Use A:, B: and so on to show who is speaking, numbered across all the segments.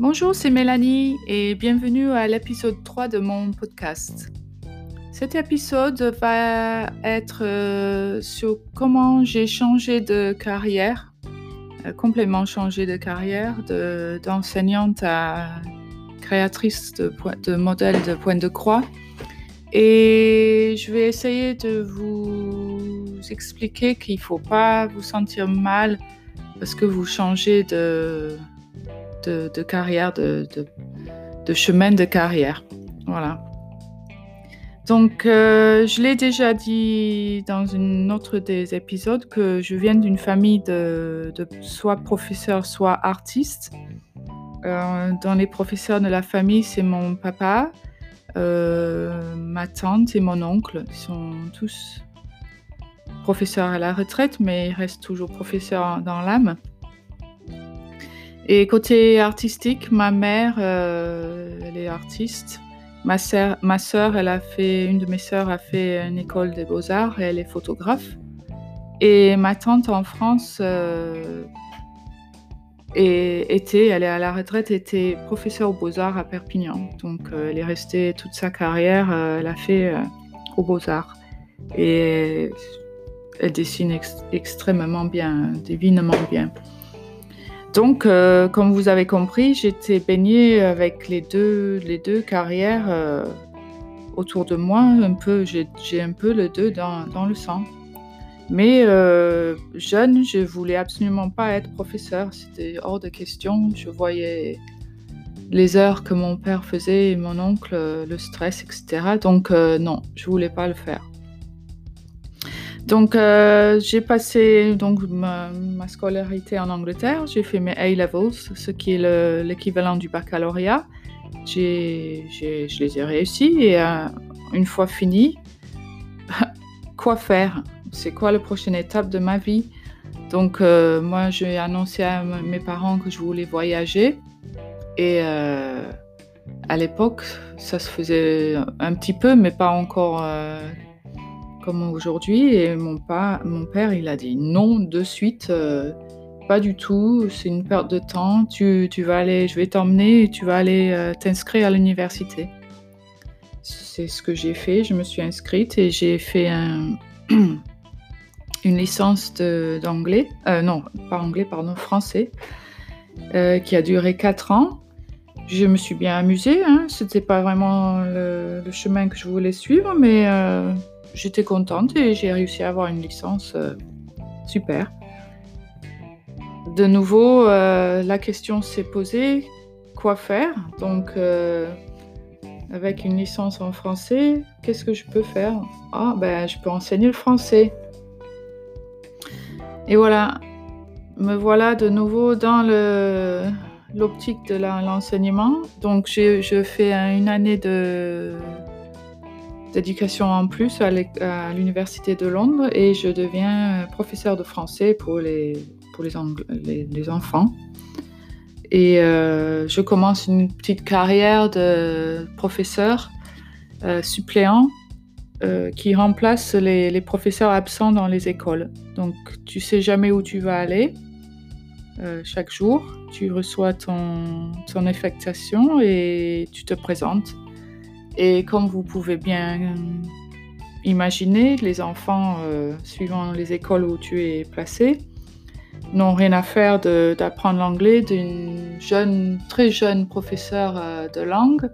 A: Bonjour, c'est Mélanie et bienvenue à l'épisode 3 de mon podcast. Cet épisode va être euh, sur comment j'ai changé de carrière, euh, complètement changé de carrière, d'enseignante à créatrice de, de modèles de point de croix. Et je vais essayer de vous expliquer qu'il ne faut pas vous sentir mal parce que vous changez de, de, carrière, de, de, chemin de carrière. Voilà. Donc, euh, je l'ai déjà dit dans une autre des épisodes que je viens d'une famille de, soit professeur, soit artiste. Euh, dans les professeurs de la famille, c'est mon papa, euh, ma tante et mon oncle. Ils sont tous professeurs à la retraite, mais ils restent toujours professeurs dans l'âme. Et côté artistique, ma mère, euh, elle est artiste. Ma sœur, elle a fait, une de mes sœurs a fait une école des beaux-arts et elle est photographe. Et ma tante en France euh, était, elle est à la retraite, était professeure aux beaux-arts à Perpignan. Donc euh, elle est restée toute sa carrière, elle a fait aux beaux-arts. Et elle dessine extrêmement bien, divinement bien. Donc, euh, comme vous avez compris, j'étais baignée avec les deux, les deux carrières euh, autour de moi. Un peu, j'ai un peu les deux dans, le sang. Mais euh, jeune, je voulais absolument pas être professeur. C'était hors de question. Je voyais les heures que mon père faisait et mon oncle, le stress, etc. Donc non, je voulais pas le faire. Donc, euh, j'ai passé donc, ma, scolarité en Angleterre. J'ai fait mes A-levels, ce qui est l'équivalent du baccalauréat. je les ai réussis et euh, une fois fini, quoi faire? C'est quoi la prochaine étape de ma vie? Donc, euh, moi, j'ai annoncé à mes parents que je voulais voyager. Et à l'époque, ça se faisait un petit peu, mais pas encore aujourd'hui. Et mon, père, il a dit non de suite, euh, pas du tout, c'est une perte de temps. Tu, vas aller, je vais t'emmener tu vas aller euh, t'inscrire à l'université. C'est ce que j'ai fait. Je me suis inscrite et j'ai fait un, une licence d'anglais, euh, non, pas anglais, pardon, français, qui a duré 4 ans. Je me suis bien amusée. Hein. C'était pas vraiment le, chemin que je voulais suivre, mais j'étais contente et j'ai réussi à avoir une licence euh, super. De nouveau, euh, la question s'est posée, quoi faire? Donc, euh, avec une licence en français, qu'est-ce que je peux faire? Ah, ben, je peux enseigner le français. Et voilà, me voilà de nouveau dans l'optique de l'enseignement. Donc, je fais une année de d'éducation en plus à l'Université de Londres et je deviens professeur de français pour les, pour les, enfants. Et euh, je commence une petite carrière de professeur euh, suppléant euh, qui remplace les, professeurs absents dans les écoles. Donc tu sais jamais où tu vas aller chaque jour. Tu reçois ton affectation et tu te présentes. Et comme vous pouvez bien imaginer, les enfants, euh, suivant les écoles où tu es placé, n'ont rien à faire d'apprendre l'anglais d'une jeune, très jeune professeure euh, de langue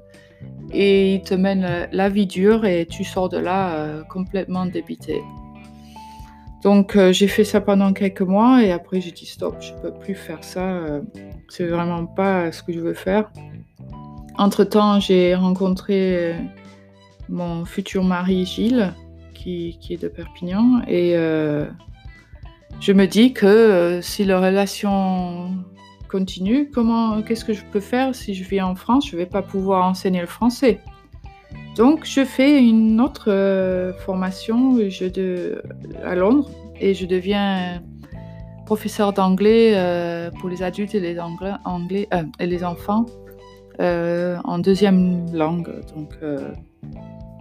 A: et ils te mènent la, vie dure et tu sors de là euh, complètement débité. Donc j'ai fait ça pendant quelques mois et après j'ai dit stop, je peux plus faire ça, c'est vraiment pas ce que je veux faire. Entre-temps, j'ai rencontré euh, mon futur mari Gilles, qui, est de Perpignan, et euh, je me dis que euh, si la relation continue, comment, qu'est-ce que je peux faire si je vis en France? Je ne vais pas pouvoir enseigner le français. Donc, je fais une autre formation à Londres et je deviens professeur d'anglais pour les adultes et les, enfants en deuxième langue. Donc, euh,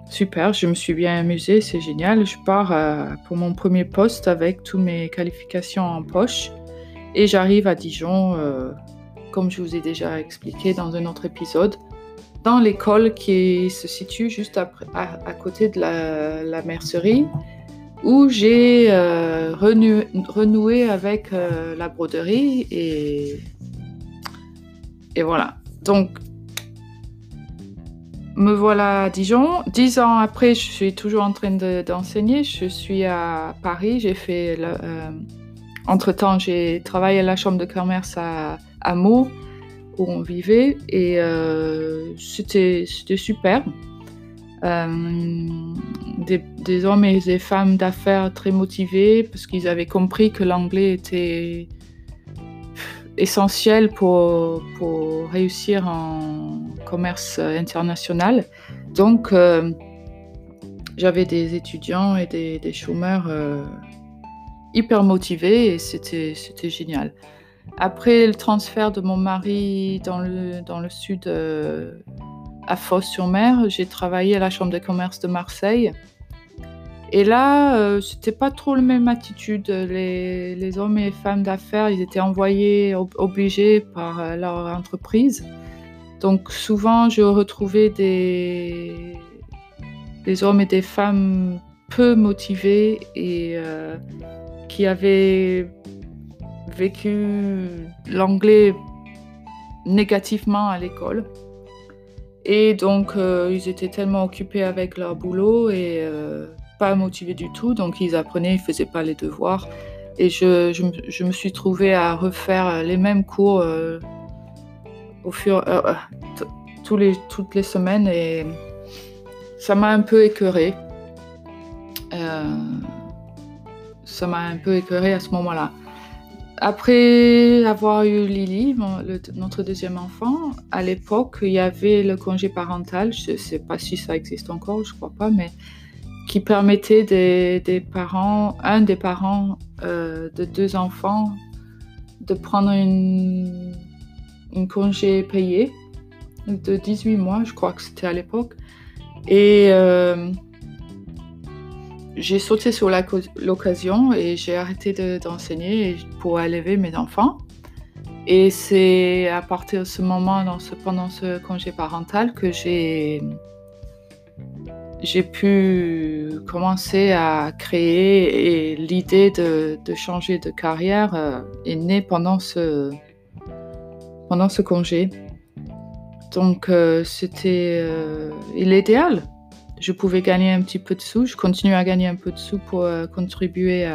A: super, je me suis bien amusée, c'est génial. Je pars euh, pour mon premier poste avec toutes mes qualifications en poche et j'arrive à Dijon comme je vous ai déjà expliqué dans un autre épisode, dans l'école qui se situe juste à, côté de la, mercerie, où j'ai euh, renoué, avec euh, la broderie et voilà. Donc, me voilà à Dijon. Dix ans après, je suis toujours en train d'enseigner. je suis à Paris. J'ai fait. Euh, entre-temps, j'ai travaillé à la chambre de commerce à, à où on vivait et euh, c'était super. Euh, des, hommes et des femmes d'affaires très motivés parce qu'ils avaient compris que l'anglais était essentiel pour, pour réussir en commerce international. Donc, euh, j'avais des étudiants et des, des chômeurs hyper motivés et c'était génial. Après le transfert de mon mari dans le, dans le sud euh, à Fos-sur-Mer, j'ai travaillé à la Chambre de commerce de Marseille. Et là, euh, c'était pas trop la même attitude. Les, les hommes et femmes d'affaires, ils étaient envoyés, obligés par euh, leur entreprise. Donc souvent, je retrouvais des, des hommes et des femmes peu motivés et qui avaient vécu l'anglais négativement à l'école. Et donc, euh, ils étaient tellement occupés avec leur boulot et euh, pas motivés du tout. Donc, ils apprenaient, ils faisaient pas les devoirs. Et je, je, me suis trouvée à refaire les mêmes cours euh, au fur, tous les, toutes les semaines. Et ça m'a un peu écœurée. ça m'a un peu écœurée à ce moment-là. Après avoir eu Lily, notre deuxième enfant, à l'époque, il y avait le congé parental, je sais pas si ça existe encore, je crois pas, mais qui permettait des, parents, un des parents euh, de deux enfants, de prendre une, congé payé de 18 mois, je crois que c'était à l'époque. Et euh, j'ai sauté sur l'occasion et j'ai arrêté d'enseigner pour élever mes enfants. Et c'est à partir de ce moment, pendant ce congé parental, que j'ai j'ai pu commencer à créer et l'idée de, changer de carrière euh, est née pendant ce, pendant ce congé. Donc euh, c'était euh, l'idéal je pouvais gagner un petit peu de sous. Je continuais à gagner un peu de sous pour euh, contribuer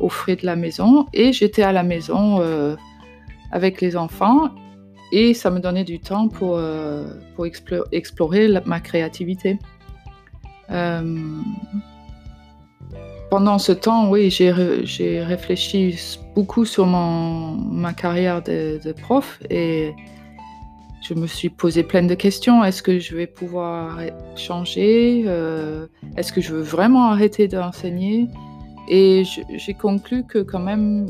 A: aux frais de la maison. Et j'étais à la maison avec les enfants et ça me donnait du temps pour, pour explorer, ma créativité. Pendant ce temps, oui, j'ai réfléchi beaucoup sur mon, ma carrière de, de prof et je me suis posé plein de questions. Est-ce que je vais pouvoir changer? Euh, Est-ce que je veux vraiment arrêter d'enseigner? Et j'ai conclu que quand même,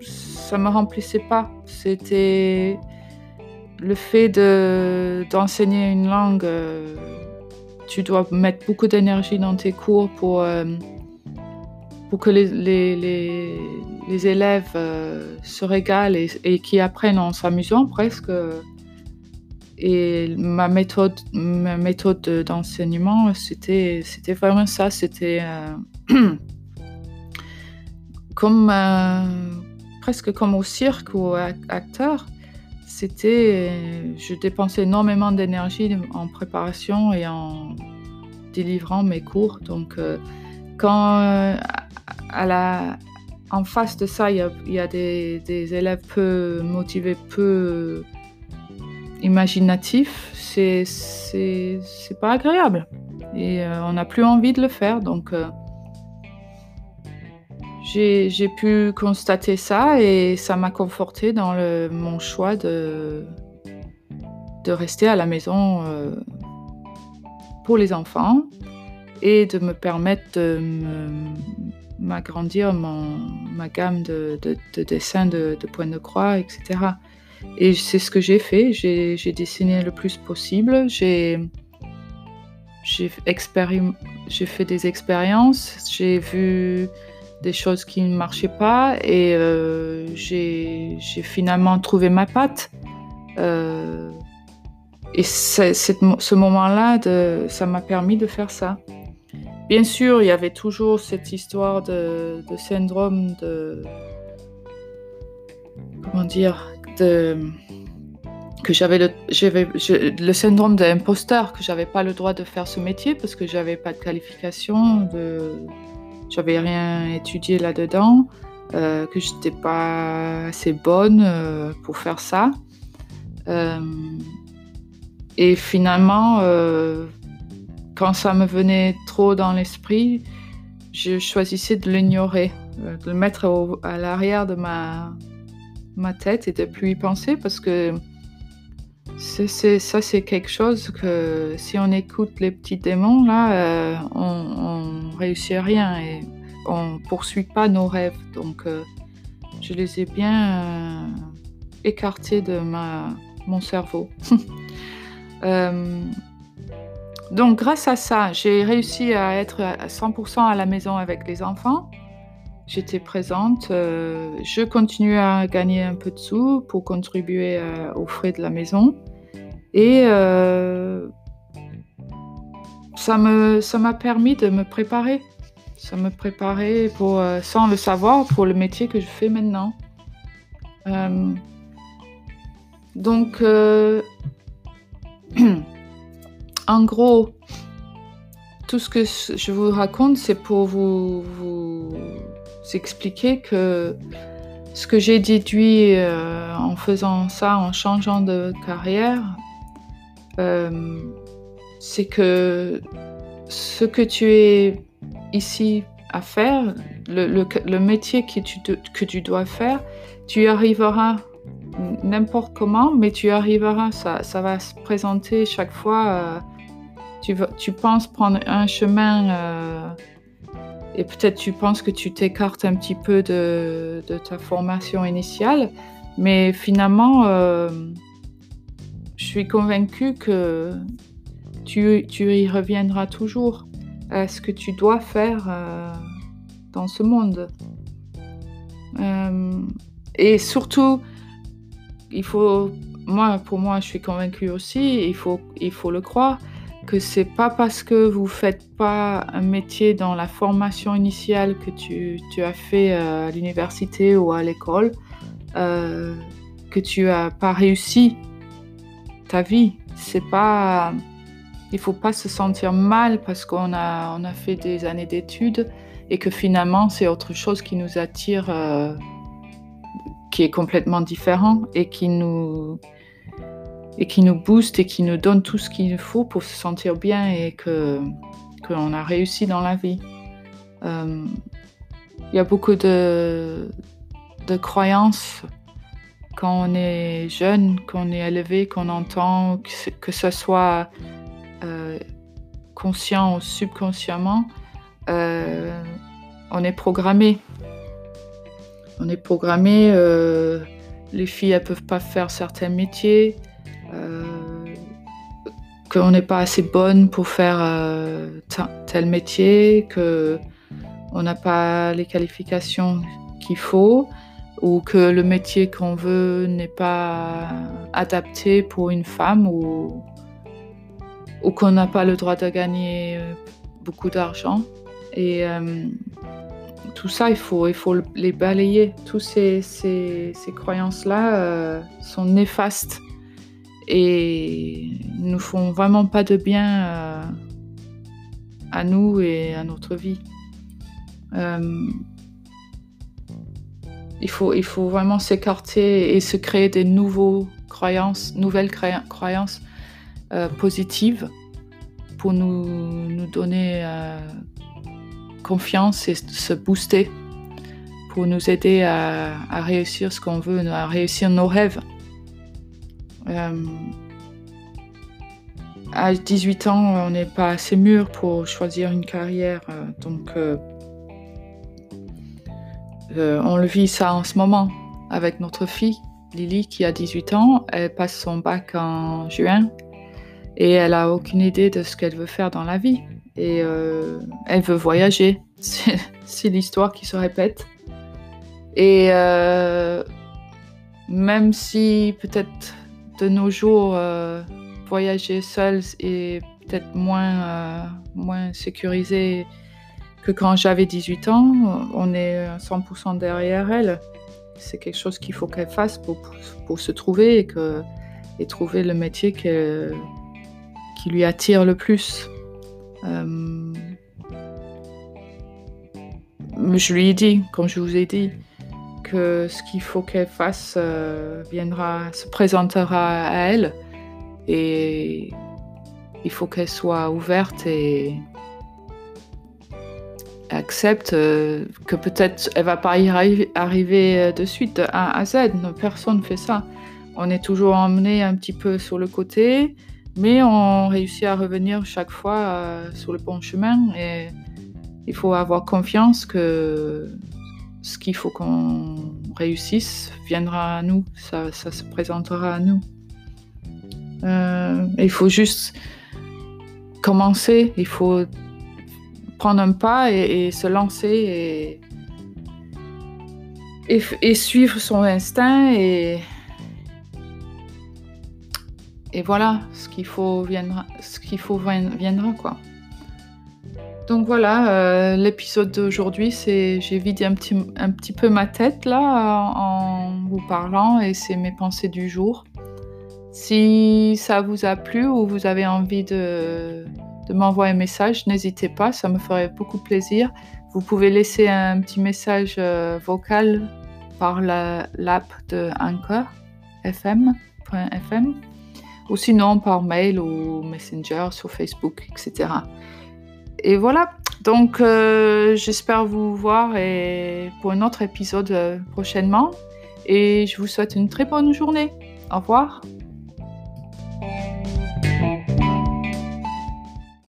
A: ça ne me remplissait pas. C'était le fait d'enseigner une langue. Euh, tu dois mettre beaucoup d'énergie dans tes cours pour, euh, pour que les, les, les élèves euh, se régalent et, qui apprennent en s'amusant presque. Et ma méthode, ma méthode d'enseignement, c'était, c'était vraiment ça. C'était euh, comme presque comme au cirque ou acteur. C'était, je dépensais énormément d'énergie en préparation et en délivrant mes cours. Donc, quand à la, en face de ça, il y a, des, élèves peu motivés, peu imaginatifs. C'est, c'est, pas agréable. Et euh, on n'a plus envie de le faire. Euh, j'ai, pu constater ça et ça m'a conforté dans mon choix de, de rester à la maison euh, pour les enfants et de me permettre de m'agrandir ma gamme de, dessins de, points de croix, etc. Et c'est ce que j'ai fait. J'ai dessiné le plus possible. J'ai fait des expériences. J'ai vu des choses qui ne marchaient pas et j'ai finalement trouvé ma patte. et ce moment-là, ça m'a permis de faire ça. Bien sûr, il y avait toujours cette histoire de, syndrome de. Comment dire de, que j'avais le, le syndrome d'imposteur, que j'avais pas le droit de faire ce métier parce que j'avais pas de qualification, de, j'avais rien étudié là-dedans, euh, que j'étais pas assez bonne euh, pour faire ça. Euh, et finalement, quand ça me venait trop dans l'esprit, je choisissais de l'ignorer, euh, de le mettre à l'arrière de ma, ma tête et de plus y penser parce que ça, c'est quelque chose que si on écoute les petits démons, là, euh, on, on réussit rien et on poursuit pas nos rêves. Donc, euh, je les ai bien écartés de ma, mon cerveau. Donc grâce à ça, j'ai réussi à être à 100% à la maison avec les enfants. J'étais présente. Euh, je continuais à gagner un peu de sous pour contribuer euh, aux frais de la maison. Et euh, ça m'a permis de me préparer. Ça me préparait pour, sans le savoir pour le métier que je fais maintenant. donc en gros, tout ce que je vous raconte, c'est pour vous, expliquer que ce que j'ai déduit euh, en faisant ça, en changeant de carrière, euh, c'est que ce que tu es ici à faire, le, métier que tu, dois faire, tu y arriveras n'importe comment, mais tu y arriveras. Ça, ça va se présenter chaque fois. Euh, tu, penses prendre un chemin et peut-être tu penses que tu t'écartes un petit peu de, ta formation initiale, mais finalement, euh, je suis convaincue que tu, y reviendras toujours à ce que tu dois faire euh, dans ce monde. et surtout, il faut, moi, pour moi, je suis convaincue aussi, il faut, il faut le croire, que c'est pas parce que vous faites pas un métier dans la formation initiale que tu, as fait euh, à l'université ou à l'école euh, que tu as pas réussi ta vie. C'est pas, il faut pas se sentir mal parce qu'on a, fait des années d'études et que finalement c'est autre chose qui nous attire, euh, qui est complètement différent et qui nous et qui nous booste et qui nous donne tout ce qu'il faut pour se sentir bien et que qu'on a réussi dans la vie. Euh, il y a beaucoup de, de croyances quand on est jeune, qu'on est élevé, qu'on entend, que, ce soit euh, conscient ou subconsciemment, euh, on est programmé. On est programmé, les filles ne peuvent pas faire certains métiers, qu'on n'est pas assez bonne pour faire euh, tel métier, que on n'a pas les qualifications qu'il faut, ou que le métier qu'on veut n'est pas adapté pour une femme, ou, qu'on n'a pas le droit de gagner beaucoup d'argent. Et euh, tout ça, il faut, les balayer. Toutes ces croyances-là sont néfastes et nous font vraiment pas de bien euh, à nous et à notre vie. Euh, il, faut, il faut vraiment s'écarter et se créer des nouveaux croyances, nouvelles croyances euh, positives pour nous, nous donner confiance et se booster, pour nous aider à, à réussir ce qu'on veut, à réussir nos rêves. Euh, à 18 ans, on n'est pas assez mûr pour choisir une carrière, euh, donc euh, on le vit ça en ce moment avec notre fille Lily qui a 18 ans. Elle passe son bac en juin et elle a aucune idée de ce qu'elle veut faire dans la vie. Et elle veut voyager. c'est l'histoire qui se répète. Et euh, même si peut-être de nos jours, euh, voyager seul est peut-être moins, moins sécurisé que quand j'avais 18 ans, on est 100% derrière elle. C'est quelque chose qu'il faut qu'elle fasse pour, pour, se trouver et, que, et trouver le métier qui lui attire le plus. Euh, je lui ai dit, comme je vous ai dit, que ce qu'il faut qu'elle fasse euh, viendra, se présentera à elle et il faut qu'elle soit ouverte et accepte euh, que peut-être elle va pas y arriver de suite de A à Z. Personne ne fait ça. On est toujours emmené un petit peu sur le côté mais on réussit à revenir chaque fois euh, sur le bon chemin et il faut avoir confiance que ce qu'il faut qu'on réussisse viendra à nous, ça, se présentera à nous. Euh, il faut juste commencer, il faut prendre un pas et, se lancer et, suivre son instinct et, et voilà, ce qu'il faut viendra, ce qu'il faut viendra quoi. Donc voilà, euh, l'épisode d'aujourd'hui, c'est j'ai vidé un petit, un petit peu ma tête là en, vous parlant et c'est mes pensées du jour. Si ça vous a plu ou vous avez envie de, m'envoyer un message, n'hésitez pas, ça me ferait beaucoup plaisir. Vous pouvez laisser un petit message euh, vocal par l'app de Anchor FM.fm ou sinon par mail ou Messenger sur Facebook, etc. Et voilà, donc euh, j'espère vous voir pour un autre épisode euh, prochainement et je vous souhaite une très bonne journée. Au revoir.